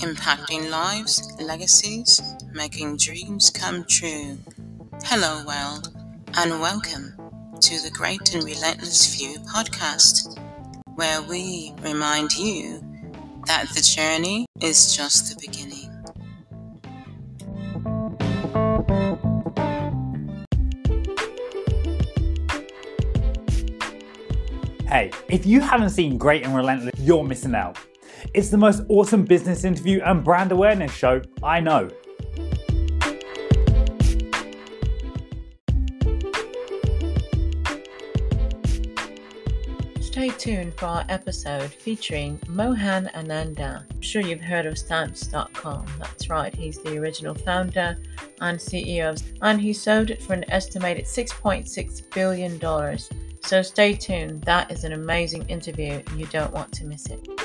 impacting lives, legacies, making dreams come true. Hello, world, and welcome to the Great and Relentless Few podcast, where we remind you that the journey is just the beginning. Hey, if you haven't seen Great and Relentless, you're missing out. It's the most awesome business interview and brand awareness show I know. Stay tuned for our episode featuring Mohan Ananda. I'm sure you've heard of Stamps.com. That's right, he's the original founder and CEO, and he sold it for an estimated $6.6 billion so stay tuned. That is an amazing interview. You don't want to miss it.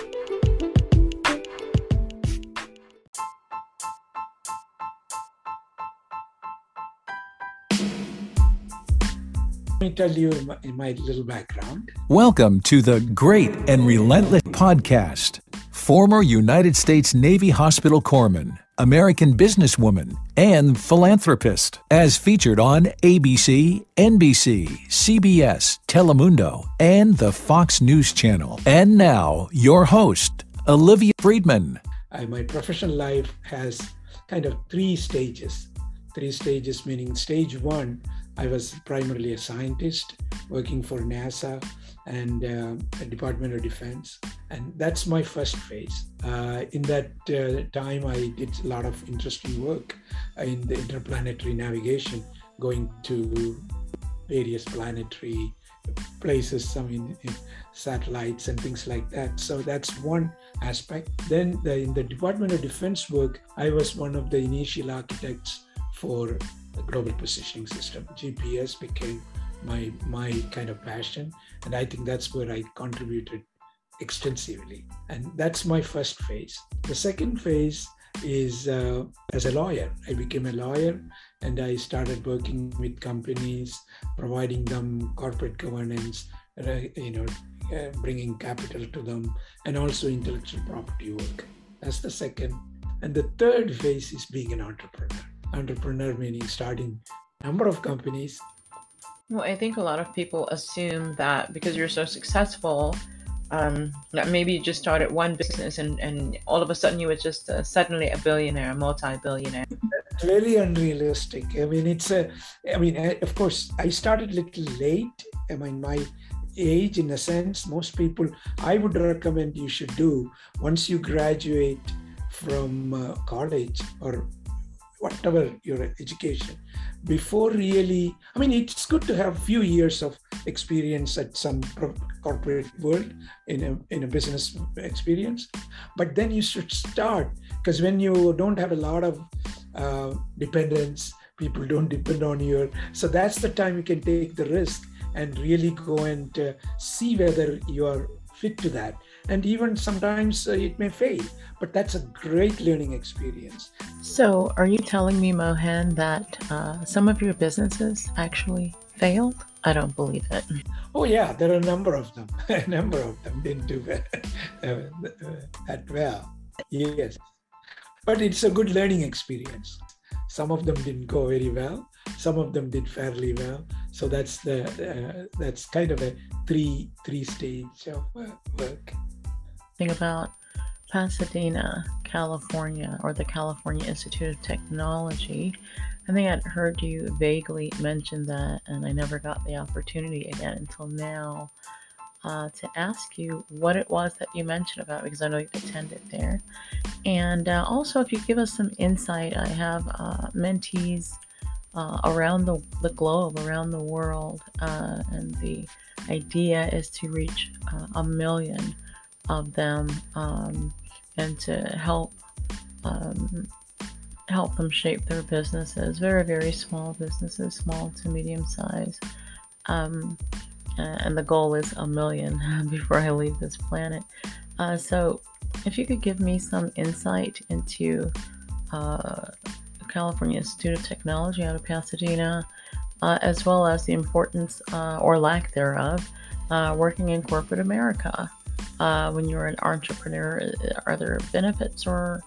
Let me tell you my, my little background. Welcome to the Great and Relentless Podcast. Former United States Navy Hospital Corpsman American businesswoman, and philanthropist, as featured on ABC, NBC, CBS, Telemundo, and the Fox News Channel. And now, your host, Olivia Friedman. I, my professional life has kind of three stages. Three stages, meaning stage one, I was primarily a scientist working for NASA and uh, Department of Defense. And that's my first phase. Uh, in that uh, time, I did a lot of interesting work in the interplanetary navigation, going to various planetary places, I mean, satellites and things like that. So that's one aspect. Then the, in the Department of Defense work, I was one of the initial architects for the global positioning system. GPS became my my kind of passion and i think that's where i contributed extensively. And that's my first phase. The second phase is uh, as a lawyer. I became a lawyer and i started working with companies providing them corporate governance uh, you know uh, bringing capital to them and also intellectual property work. That's the second. And the third phase is being an entrepreneur entrepreneur meaning starting number of companies well, I think a lot of people assume that because you're so successful, um, that maybe you just started one business and, and all of a sudden you were just uh, suddenly a billionaire, a multi-billionaire. Very unrealistic. I mean, it's a. I mean, I, of course, I started a little late. I mean, my age, in a sense, most people, I would recommend you should do once you graduate from uh, college or whatever your education before really i mean it's good to have few years of experience at some corporate world in a, in a business experience but then you should start because when you don't have a lot of uh, dependence people don't depend on you. So that's the time you can take the risk and really go and uh, see whether you are fit to that and even sometimes uh, it may fail but that's a great learning experience. So are you telling me mohan that uh, some of your businesses actually failed? I don't believe it. Oh yeah there are a number of them a number of them didn't do uh, that well yes. But it's a good learning experience. Some of them didn't go very well some of them did fairly well. So that's the uh, that's kind of a three three stage of uh, work thing about Pasadena, California, or the California Institute of Technology. I think I'd heard you vaguely mention that, and I never got the opportunity again until now uh, to ask you what it was that you mentioned about because I know you attended there. And uh, also, if you give us some insight, I have uh, mentees uh, around the, the globe, around the world, uh, and the idea is to reach uh, a million of them um, and to help um, help them shape their businesses. Very very small businesses, small to medium size. Um, and the goal is a million before I leave this planet. Uh, so, if you could give me some insight into uh, California Institute of Technology out of Pasadena, uh, as well as the importance uh, or lack thereof uh, working in corporate America uh, when you're an entrepreneur? Are there benefits or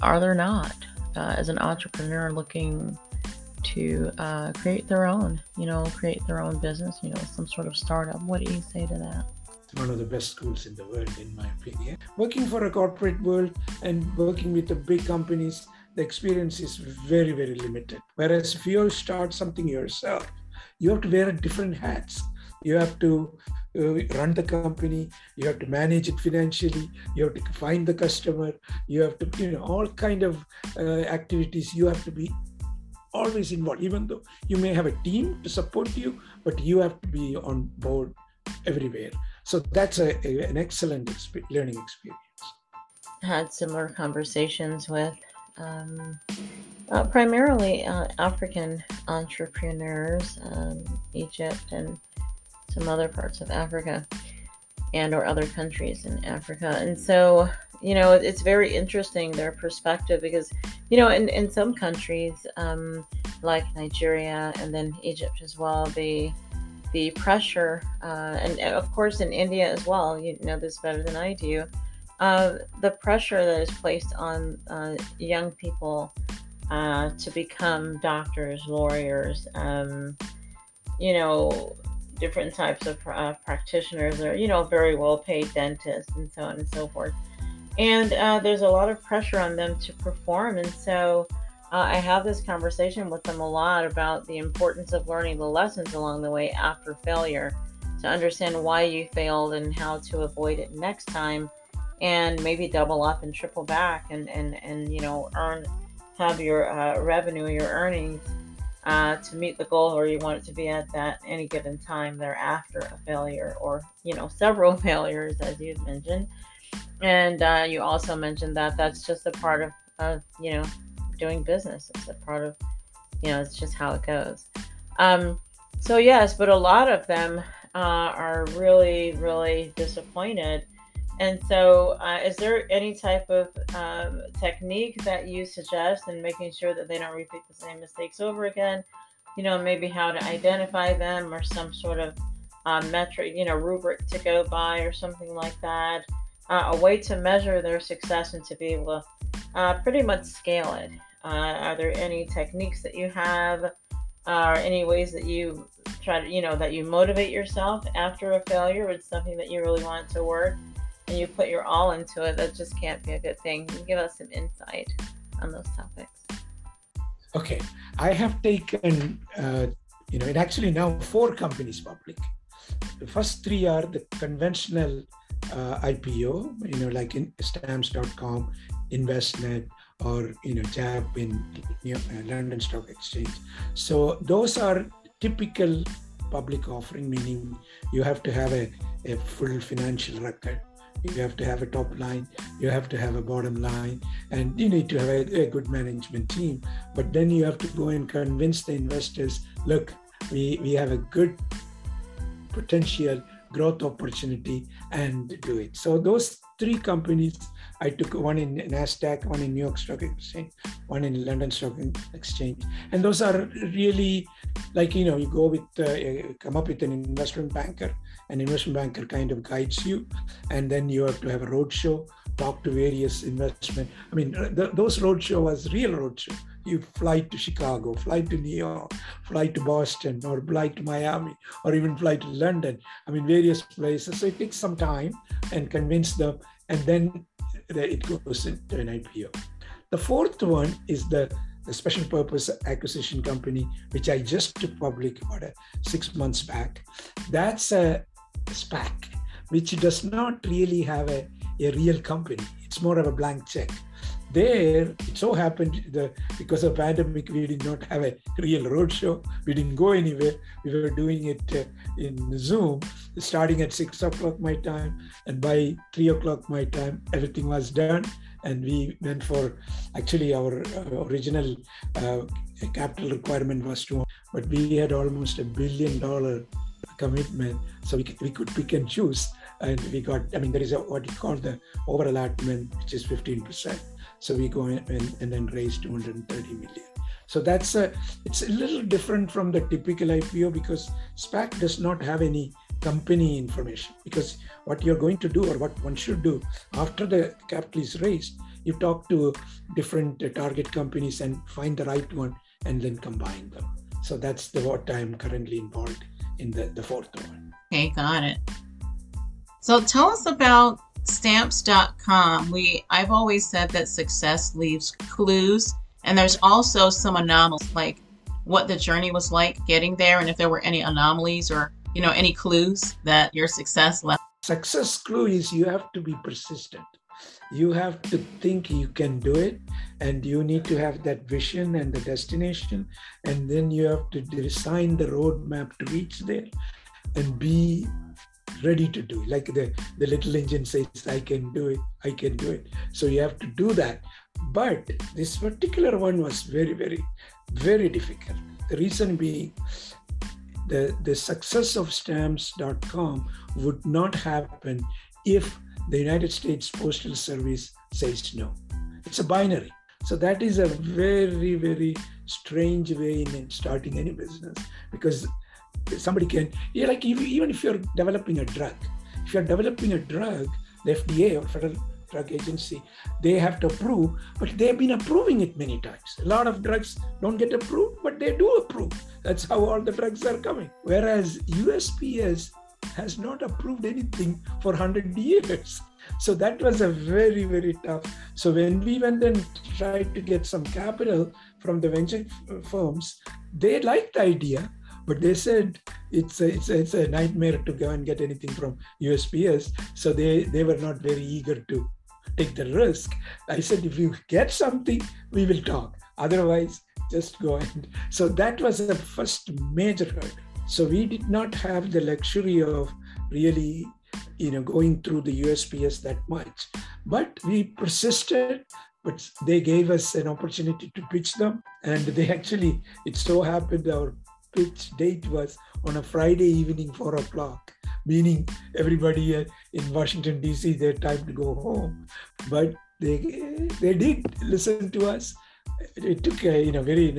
are there not uh, as an entrepreneur looking to uh, create their own, you know, create their own business, you know, some sort of startup? What do you say to that? One of the best schools in the world, in my opinion. Working for a corporate world and working with the big companies, the experience is very, very limited. Whereas if you start something yourself, you have to wear different hats. You have to uh, run the company you have to manage it financially you have to find the customer you have to you know all kind of uh, activities you have to be always involved. Even though you may have a team to support you but you have to be on board everywhere. So that's a, a an excellent exp- learning experience. Had similar conversations with um, uh, primarily uh, African entrepreneurs, um, Egypt and some other parts of Africa and or other countries in Africa. And so, you know, it's very interesting their perspective because, you know, in, in some countries, um, like Nigeria and then Egypt as well, the the pressure, uh, and of course in India as well, you know this better than I do, uh, the pressure that is placed on uh, young people uh, to become doctors, lawyers, um, you know, different types of uh, practitioners or you know very well paid dentists and so on and so forth. And uh, there's a lot of pressure on them to perform. And so uh, i have this conversation with them a lot about the importance of learning the lessons along the way after failure to understand why you failed and how to avoid it next time and maybe double up and triple back and and and you know earn have your uh, revenue your earnings uh, to meet the goal or you want it to be at that any given time thereafter a failure or you know several failures as you mentioned. And uh, you also mentioned that that's just a part of, of you know doing business. It's a part of you know it's just how it goes. Um, so yes but a lot of them uh, are really really disappointed and so, uh, is there any type of um, technique that you suggest in making sure that they don't repeat the same mistakes over again? You know, maybe how to identify them or some sort of uh, metric, you know, rubric to go by or something like that. Uh, a way to measure their success and to be able to uh, pretty much scale it. Uh, are there any techniques that you have? Uh, or any ways that you try to, you know, that you motivate yourself after a failure with something that you really want to work? And you put your all into it, that just can't be a good thing. Can give us some insight on those topics? Okay, I have taken, uh, you know, it actually now four companies public. The first three are the conventional uh, IPO, you know, like in stamps.com, Envestnet, or you know, JAB in uh, London Stock Exchange. So those are typical public offering, meaning you have to have a, a full financial record you have to have a top line. You have to have a bottom line. And you need to have a, a, good management team. But then you have to go and convince the investors look we we have a good potential growth opportunity and do it. So those three companies I took one in NASDAQ, one in New York Stock Exchange, one in London Stock Exchange. And those are really like, you know, you go with, uh, come up with an investment banker, an investment banker kind of guides you. And then you have to have a roadshow, talk to various investment. I mean, uh, the, those roadshow was real roadshow. You fly to Chicago, fly to New York, fly to Boston, or fly to Miami, or even fly to London. I mean, various places. So it takes some time and convince them. And then uh, it goes into an IPO. The fourth one is the, the special purpose acquisition company, which I just took public about six months back. That's a SPAC, which does not really have a, a real company. It's more of a blank check. There it so happened that because of pandemic we did not have a real roadshow. We didn't go anywhere. We were doing it uh, in zoom starting at six o'clock my time and by three o'clock my time everything was done. And we went for actually our uh, original uh, capital requirement was two but we had almost a billion dollar commitment so we, we could pick and choose and we got i mean there is a, what you call the over allotment which is 15 percent so we go in and, and then raise 230 million. So that's a it's a little different from the typical IPO because SPAC does not have any company information because what you're going to do or what one should do after the capital is raised you talk to different target companies and find the right one and then combine them. So that's the what I'm currently involved in the, the fourth one. Okay, got it. So tell us about stamps.com. We I've always said that success leaves clues and there's also some anomalies like what the journey was like getting there and if there were any anomalies or you know any clues that your success left. Success clue is you have to be persistent you have to think you can do it and you need to have that vision and the destination and then you have to design the roadmap to reach there and be ready to do. It like the, the little engine says i can do it i can do it. So you have to do that. But this particular one was very very very difficult. The reason being the, the success of stamps.com would not happen if the United States Postal Service says no. It's a binary. So that is a very, very strange way in starting any business because somebody can, yeah, like even if you're developing a drug, if you're developing a drug, the FDA or Federal Drug Agency, they have to approve, but they've been approving it many times. A lot of drugs don't get approved, but they do approve. That's how all the drugs are coming. Whereas USPS has not approved anything for 100 years. So that was a very, very tough. So when we went and tried to get some capital from the venture uh, firms, they liked the idea, but they said it's a, it's a, it's a nightmare to go and get anything from USPS. So they, they were not very eager to take the risk. I said, if you get something, we will talk. Otherwise, just go and so that was the first major hurdle so we did not have the luxury of really, you know, going through the USPS that much. But we persisted, but they gave us an opportunity to pitch them. And they actually, it so happened our pitch date was on a Friday evening, four o'clock, meaning everybody uh, in Washington, D.C., had time to go home. But they, they did listen to us it took a you know very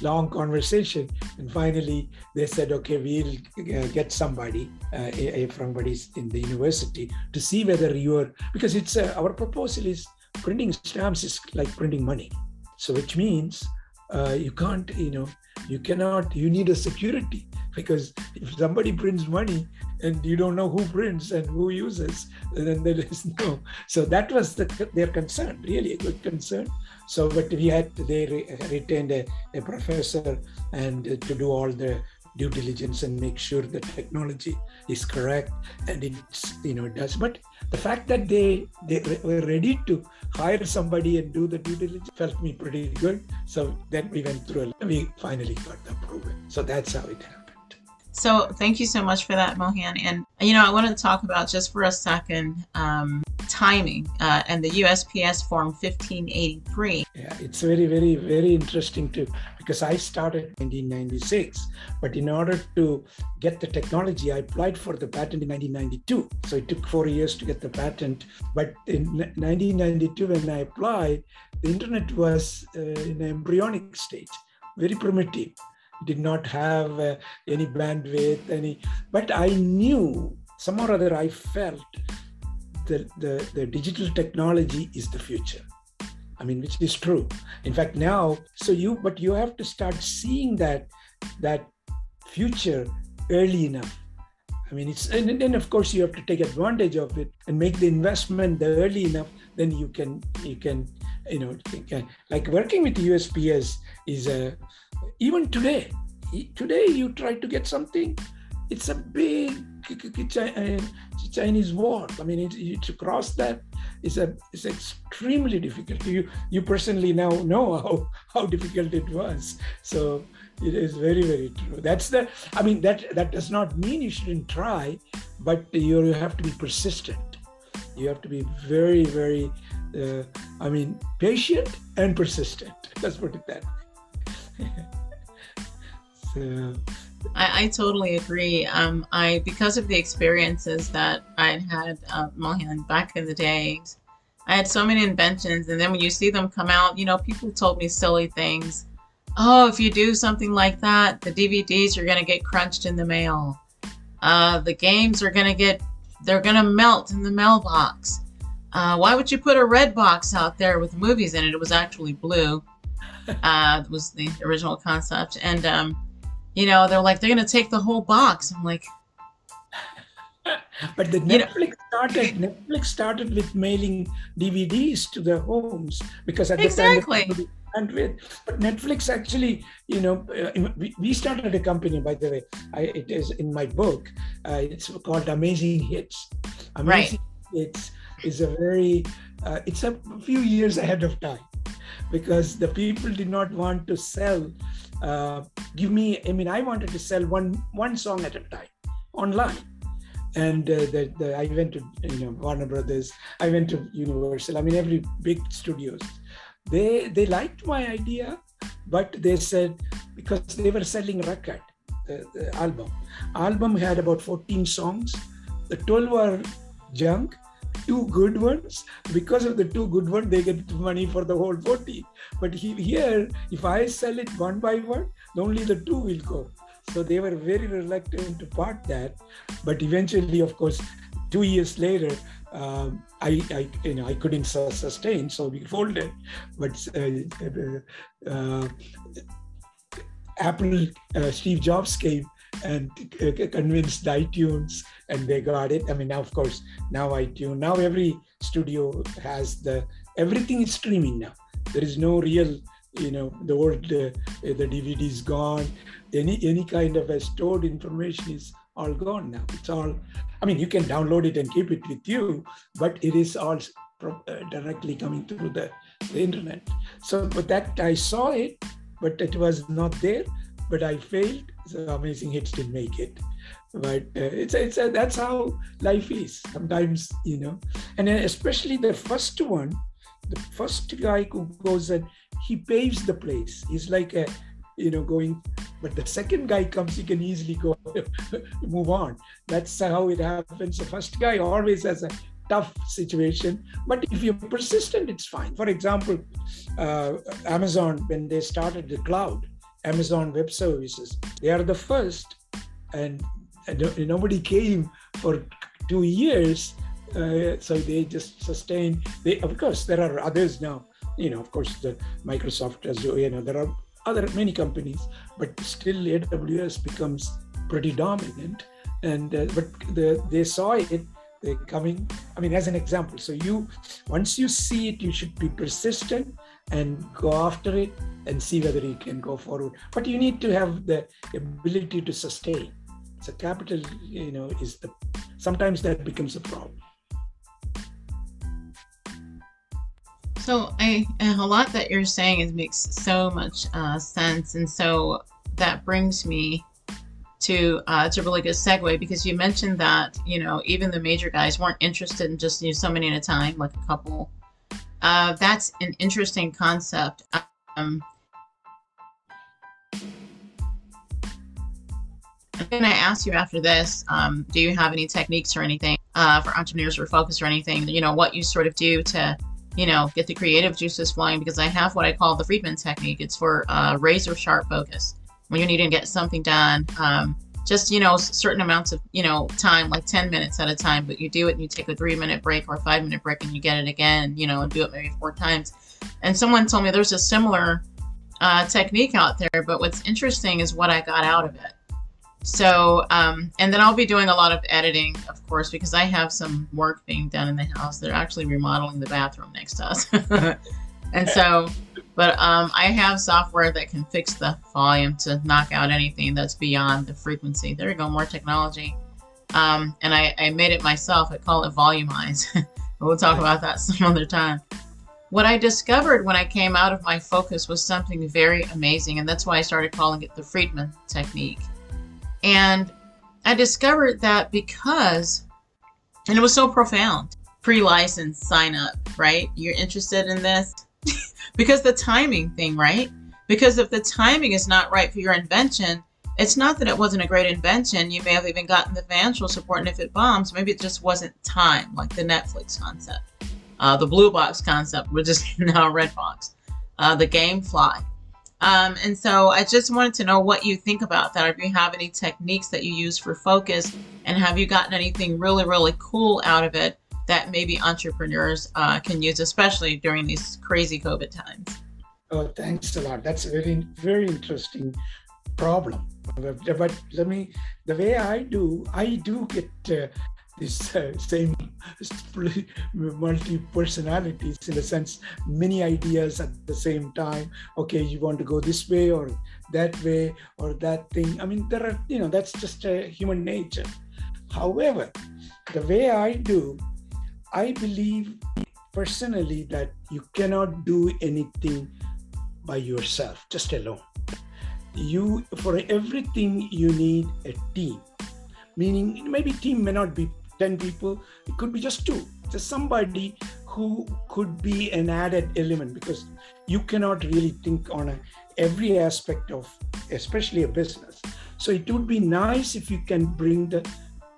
long conversation. And finally they said okay we'll uh, get somebody uh, from somebody's in the university to see whether you are because it's uh, our proposal is printing stamps is like printing money. So which means uh, you can't you know you cannot you need a security because if somebody prints money and you don't know who prints and who uses then there is no so that was the, their concern really a good concern. So, but we had they retained a, a professor and to do all the due diligence and make sure the technology is correct and it's you know it does. But the fact that they they were ready to hire somebody and do the due diligence felt me pretty good. So then we went through. And we finally got the approval. So that's how it happened. So thank you so much for that, Mohan. And you know, I wanted to talk about just for a second um, timing uh, and the USPS Form 1583. Yeah, it's very, very, very interesting too, because I started in 1996, but in order to get the technology, I applied for the patent in 1992. So it took four years to get the patent. But in 1992, when I applied, the internet was uh, in an embryonic stage, very primitive. Did not have uh, any bandwidth, any, but I knew somehow or other I felt the, the, the digital technology is the future. I mean, which is true. In fact, now, so you, but you have to start seeing that that future early enough. I mean, it's and then of course you have to take advantage of it and make the investment there early enough. Then you can you can you know like working with USPS is a even today. Today you try to get something, it's a big Chinese wall. I mean, it, to cross that is a is extremely difficult. You you personally now know how how difficult it was. So it is very very true. That's the. I mean that that does not mean you shouldn't try, but you you have to be persistent. You have to be very very. Uh, I mean, patient and persistent. Let's put it that way. so I, I totally agree. Um, I because of the experiences that I had uh, Mohan back in the days, I had so many inventions, and then when you see them come out, you know, people told me silly things. Oh, if you do something like that, the DVDs are going to get crunched in the mail. Uh, the games are going to get, they're to melt in the mailbox. uh, why would you put a red box out there with movies in it? It was actually blue. Uh, was the original concept, and um, you know they're like they're gonna take the whole box. I'm like, but the Netflix started. Netflix started with mailing DVDs to their homes because at exactly. the time and with but netflix actually you know uh, we, started a company by the way I, it is in my book uh, it's called amazing hits amazing right. hits is a very uh, it's a few years ahead of time because the people did not want to sell uh, give me i mean i wanted to sell one one song at a time online and uh, the, the, I went to you know Warner Brothers, I went to Universal. I mean every big studios. They they liked my idea, but they said because they were selling record, the, the album. Album had about 14 songs. The 12 were junk, two good ones. Because of the two good ones, they get money for the whole 40. But he, here, if I sell it one by one, only the two will go. So they were very reluctant to part that. But eventually, of course, two years later, um, I, I, you know, I couldn't sustain, so we folded. But uh, uh, Apple, uh, Steve Jobs came and convinced iTunes, and they got it. I mean, now of course, now iTunes, now every studio has the everything is streaming now. There is no real, you know, the old uh, the DVD is gone. Any any kind of a stored information is all gone now. It's all, I mean, you can download it and keep it with you, but it is all uh, directly coming through the, the internet. So, but that I saw it, but it was not there, but I failed. So amazing hits didn't make it. But uh, it's, it's uh, that's how life is sometimes, you know, and especially the first one, the first guy who goes and he paves the place. He's like a, you know, going but the second guy comes, he can easily go move on. That's how it happens. The first guy always has a tough situation, but if you're persistent, it's fine. For example, uh, Amazon, when they started the cloud, Amazon Web Services, they are the first, and, and nobody came for two years. Uh, so they just sustain. They, of course, there are others now. You know, of course, the Microsoft, as you know, there are other many companies, but still AWS becomes pretty dominant. And uh, but the, they saw it they're coming. I mean, as an example, so you once you see it, you should be persistent and go after it and see whether you can go forward. But you need to have the ability to sustain. So capital, you know, is the sometimes that becomes a problem. So I a lot that you're saying is makes so much uh, sense, and so that brings me to uh, to really good segue because you mentioned that you know even the major guys weren't interested in just you know, so many at a time, like a couple. Uh, that's an interesting concept. Um, I'm going to ask you after this um, do you have any techniques or anything uh, for entrepreneurs or focus or anything you know what you sort of do to you know, get the creative juices flowing because I have what I call the Friedman technique. It's for uh, razor sharp focus when you need to get something done. Um, just you know, certain amounts of you know time, like 10 minutes at a time. But you do it and you take a three minute break or a five minute break and you get it again. You know, and do it maybe four times. And someone told me there's a similar uh, technique out there. But what's interesting is what I got out of it. So, um, and then I'll be doing a lot of editing, of course, because I have some work being done in the house. They're actually remodeling the bathroom next to us. and so, but um, I have software that can fix the volume to knock out anything that's beyond the frequency. There you go, more technology. Um, and I, I made it myself. I call it Volumize. we'll talk about that some other time. What I discovered when I came out of my focus was something very amazing, and that's why I started calling it the Friedman technique. And I discovered that because, and it was so profound pre license sign up, right? You're interested in this? because the timing thing, right? Because if the timing is not right for your invention, it's not that it wasn't a great invention. You may have even gotten the financial support, and if it bombs, maybe it just wasn't time, like the Netflix concept, uh, the blue box concept, which is now a red box, uh, the GameFly. Um, and so I just wanted to know what you think about that. If you have any techniques that you use for focus, and have you gotten anything really, really cool out of it that maybe entrepreneurs uh, can use, especially during these crazy COVID times? Oh, thanks a lot. That's a very, very interesting problem. But let me, the way I do, I do get uh, this uh, same multi personalities in a sense, many ideas at the same time. Okay, you want to go this way or that way or that thing. I mean, there are, you know, that's just a human nature. However, the way I do, I believe personally that you cannot do anything by yourself, just alone. You, for everything, you need a team. Meaning, maybe team may not be 10 people, it could be just two, just somebody who could be an added element because you cannot really think on a, every aspect of, especially a business. So it would be nice if you can bring the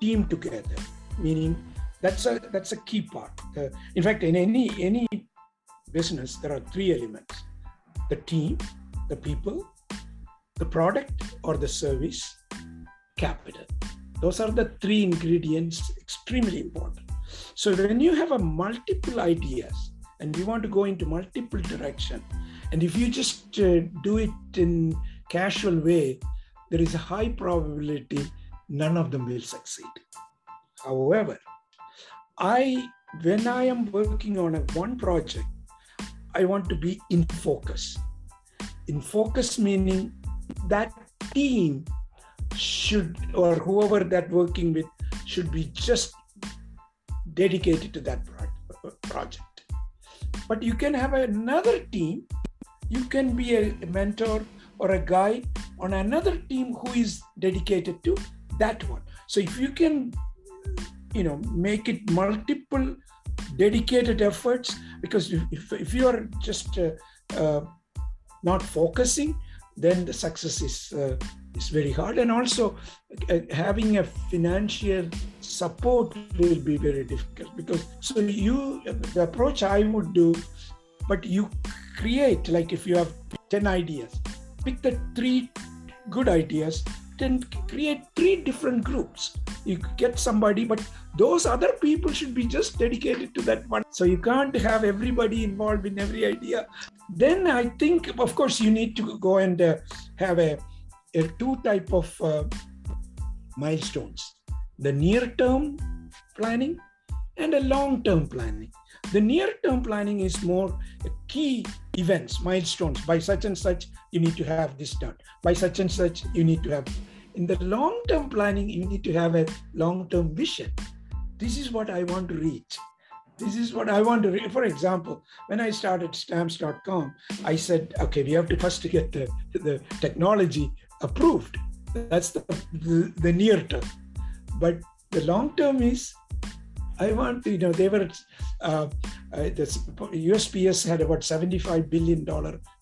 team together, meaning that's a that's a key part. Uh, in fact, in any any business, there are three elements: the team, the people, the product or the service, capital. Those are the three ingredients, extremely important. So when you have a multiple ideas and you want to go into multiple direction, and if you just uh, do it in casual way, there is a high probability none of them will succeed. However, I when I am working on a one project, I want to be in focus. In focus meaning that team should or whoever that working with should be just dedicated to that project. But you can have another team. You can be a mentor or a guide on another team who is dedicated to that one. So if you can you know make it multiple dedicated efforts because if, if you are just uh, uh, not focusing then the success is uh, is very hard. And also uh, having a financial support will be very difficult because so you the approach i would do but you create like if you have 10 ideas pick the three good ideas then create three different groups. You get somebody but those other people should be just dedicated to that one. So you can't have everybody involved in every idea. Then i think of course you need to go and uh, have a, a, two type of uh, milestones the near term planning and a long term planning the near term planning is more key events milestones by such and such you need to have this done by such and such you need to have in the long term planning, you need to have a long term vision. This is what I want to reach. This is what I want to reach. For example, when I started stamps.com, I said, okay, we have to first get the, the technology approved. That's the, the, the near term. But the long term is I want you know, they were, uh, uh, USPS had about $75 billion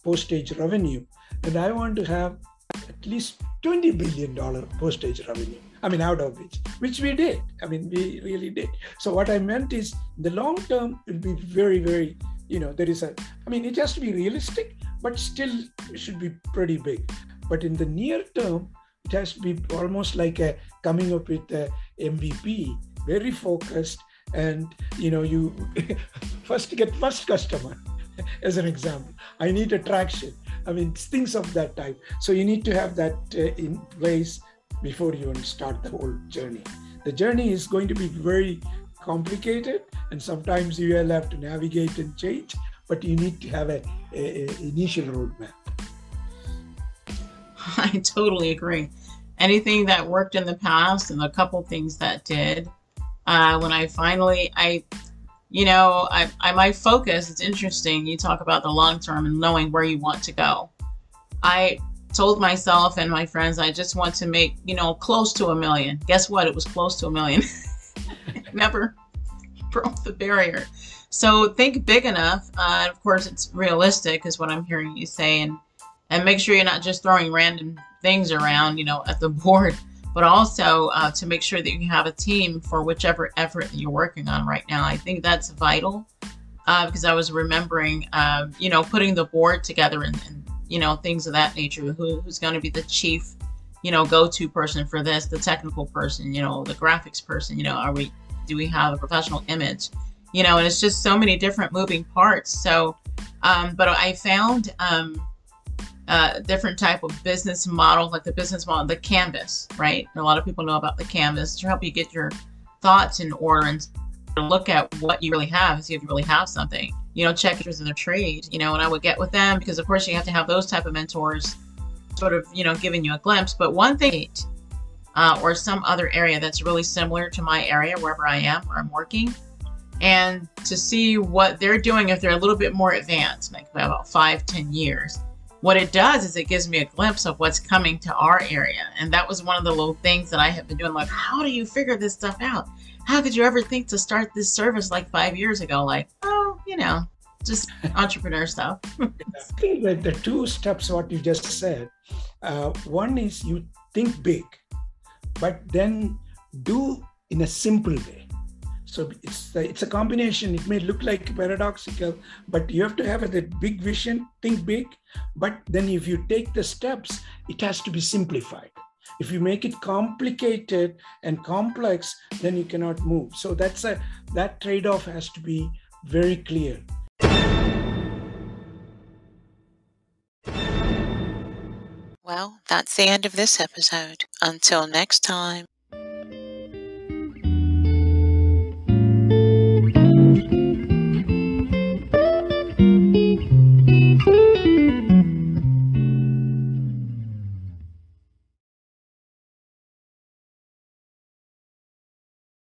postage revenue. And I want to have at least $20 billion postage revenue. I mean, out of which, which we did. I mean, we really did. So what I meant is the long term will be very, very, you know, there is a, I mean, it has to be realistic, but still it should be pretty big. But in the near term, it has to be almost like a coming up with a MVP, very focused, and you know, you first get first customer as an example. I need attraction. I mean, things of that type. So you need to have that uh, in place before you start the whole journey. The journey is going to be very complicated, and sometimes you will have to navigate and change, but you need to have a, a, a initial roadmap. I totally agree. Anything that worked in the past and a couple things that did. Uh, when I finally, I you know, I, I might focus. It's interesting. You talk about the long term and knowing where you want to go. I told myself and my friends I just want to make, you know, close to a million. Guess what? It was close to a million. Never broke the barrier. So think big enough. Uh, of course, it's realistic, is what I'm hearing you say, and and make sure you're not just throwing random things around, you know, at the board but also uh, to make sure that you have a team for whichever effort you're working on right now. I think that's vital uh, because I was remembering, uh, you know, putting the board together and, and you know, things of that nature. Who, who's going to be the chief, you know, go to person for this, the technical person, you know, the graphics person, you know, are we do we have a professional image? You know, and it's just so many different moving parts. So, um, but I found um, a different type of business model, like the business model, the canvas, right? A lot of people know about the canvas to help you get your thoughts in order and look at what you really have see if you really have something. You know, check in the trade, you know, and I would get with them because of course you have to have those type of mentors sort of, you know, giving you a glimpse. But one thing uh, or some other area that's really similar to my area, wherever I am, where I'm working, and to see what they're doing if they're a little bit more advanced, like about five, ten years. What it does is it gives me a glimpse of what's coming to our area. And that was one of the little things that I have been doing. Like, how do you figure this stuff out? How could you ever think to start this service like five years ago? Like, oh, you know, just entrepreneur stuff. I the two steps, what you just said, uh, one is you think big but then do in a simple way. So it's a, it's a combination. It may look like paradoxical, but you have to have a big vision, think big. But then if you take the steps, it has to be simplified. If you make it complicated and complex, then you cannot move. So that's a that trade-off has to be very clear. Well, that's the end of this episode. Until next time.